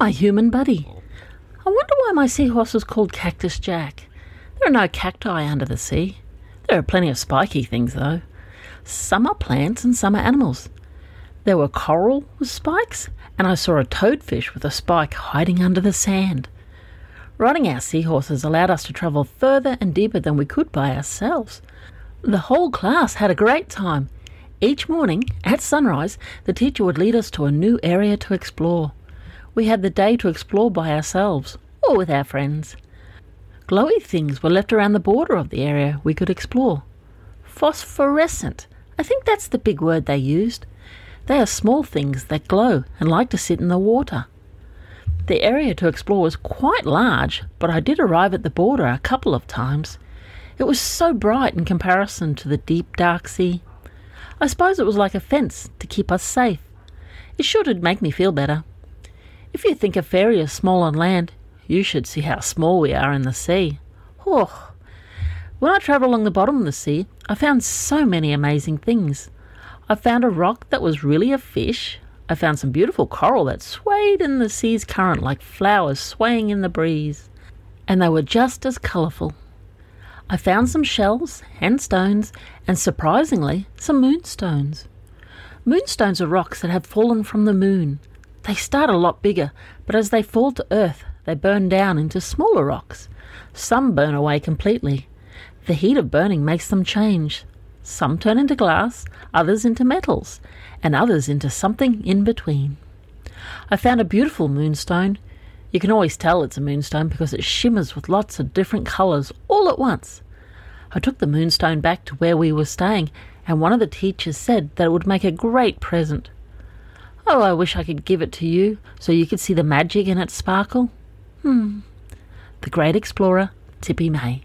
My human buddy. I wonder why my seahorse was called Cactus Jack. There are no cacti under the sea. There are plenty of spiky things, though. Some are plants and some are animals. There were coral with spikes, and I saw a toadfish with a spike hiding under the sand. Riding our seahorses allowed us to travel further and deeper than we could by ourselves. The whole class had a great time. Each morning, at sunrise, the teacher would lead us to a new area to explore. We had the day to explore by ourselves or with our friends. Glowy things were left around the border of the area we could explore. Phosphorescent. I think that's the big word they used. They are small things that glow and like to sit in the water. The area to explore was quite large, but I did arrive at the border a couple of times. It was so bright in comparison to the deep, dark sea. I suppose it was like a fence to keep us safe. It sure did make me feel better. If you think a fairy is small on land, you should see how small we are in the sea. Oh. When I travelled along the bottom of the sea, I found so many amazing things. I found a rock that was really a fish. I found some beautiful coral that swayed in the sea's current like flowers swaying in the breeze. And they were just as colourful. I found some shells and stones, and surprisingly, some moonstones. Moonstones are rocks that have fallen from the moon. They start a lot bigger, but as they fall to earth, they burn down into smaller rocks. Some burn away completely. The heat of burning makes them change. Some turn into glass, others into metals, and others into something in between. I found a beautiful moonstone. You can always tell it's a moonstone because it shimmers with lots of different colours all at once. I took the moonstone back to where we were staying, and one of the teachers said that it would make a great present. Oh, I wish I could give it to you so you could see the magic in its sparkle. Hmm. The great explorer, Tippy May.